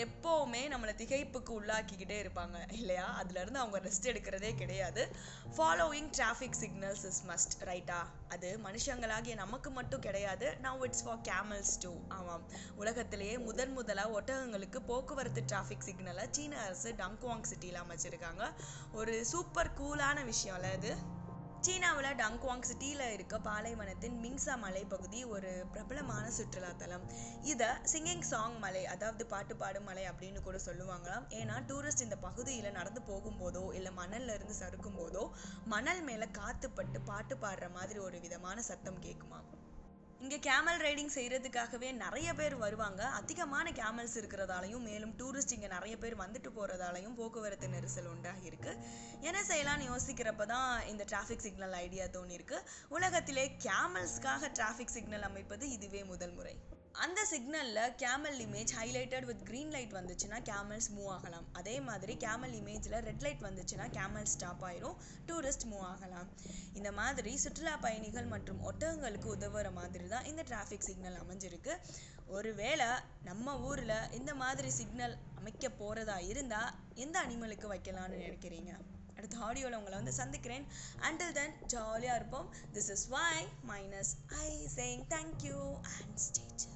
எப்போவுமே நம்மளை திகைப்புக்கு உள்ளாக்கிக்கிட்டே இருப்பாங்க இல்லையா? அதுலேருந்து அவங்க ரெஸ்ட் எடுக்கிறதே கிடையாது. Following traffic signals is must ரைட்டா அது மனுஷங்களாகிய நமக்கு மட்டும் கிடையாது. Now it's for camels too ஆமாம். உலகத்திலேயே முதன் முதலாக ஒட்டகங்களுக்கு போக்குவரத்து டிராஃபிக் சிக்னலை சீன அரசு டங்குவாங் சிட்டியில் அமைச்சிருக்காங்க. ஒரு சூப்பர் கூலான விஷயம்ல இது. சீனாவில் டங்குவாங் சிட்டியில் இருக்க பாலைவனத்தின் மிங்சா மலைப்பகுதி ஒரு பிரபலமான சுற்றுலாத்தலம் இதை சிங்கிங் சாங் மலை அதாவது பாட்டு பாடும் மலை அப்படின்னு கூட சொல்லுவாங்களாம். ஏன்னா டூரிஸ்ட் இந்த பகுதியில் நடந்து போகும்போதோ இல்லை மணல்ல இருந்து சறுக்கும் போதோ மணல் மேலே காத்துப்பட்டு பாட்டு பாடுற மாதிரி ஒரு விதமான சத்தம் கேட்குமா இங்கே கேமல் ரைடிங் செய்கிறதுக்காகவே நிறைய பேர் வருவாங்க. அதிகமான கேமல்ஸ் இருக்கிறதாலையும் மேலும் டூரிஸ்ட் இங்கே நிறைய பேர் வந்துட்டு போகிறதாலையும் போக்குவரத்து நெரிசல் உண்டாகியிருக்கு. என்ன செய்யலாம்னு யோசிக்கிறப்ப தான் இந்த டிராஃபிக் சிக்னல் ஐடியா தோணியிருக்கு. உலகத்திலே கேமல்ஸ்க்காக டிராஃபிக் சிக்னல் அமைப்பது இதுவே முதல் முறை. அந்த சிக்னலில் camel image highlighted with green light வந்துச்சுன்னா கேமல்ஸ் மூவ் ஆகலாம். அதே மாதிரி கேமல் இமேஜில் ரெட் லைட் வந்துச்சுன்னா கேமல் ஸ்டாப் ஆயிரும். டூரிஸ்ட் மூவ் ஆகலாம். இந்த மாதிரி சுற்றுலா பயணிகள் மற்றும் ஒட்டகங்களுக்கு உதவுற மாதிரி தான் இந்த டிராஃபிக் சிக்னல் அமைஞ்சிருக்கு. ஒருவேளை நம்ம ஊரில் இந்த மாதிரி சிக்னல் அமைக்க போகிறதா இருந்தால் எந்த அனிமலுக்கு வைக்கலாம்னு நினைக்கிறீங்க? அடுத்த ஆடியோவில் உங்களை வந்து சந்திக்கிறேன். அண்டில் தென் ஜாலியாக இருப்போம். This is Y minus I chang thank you and stage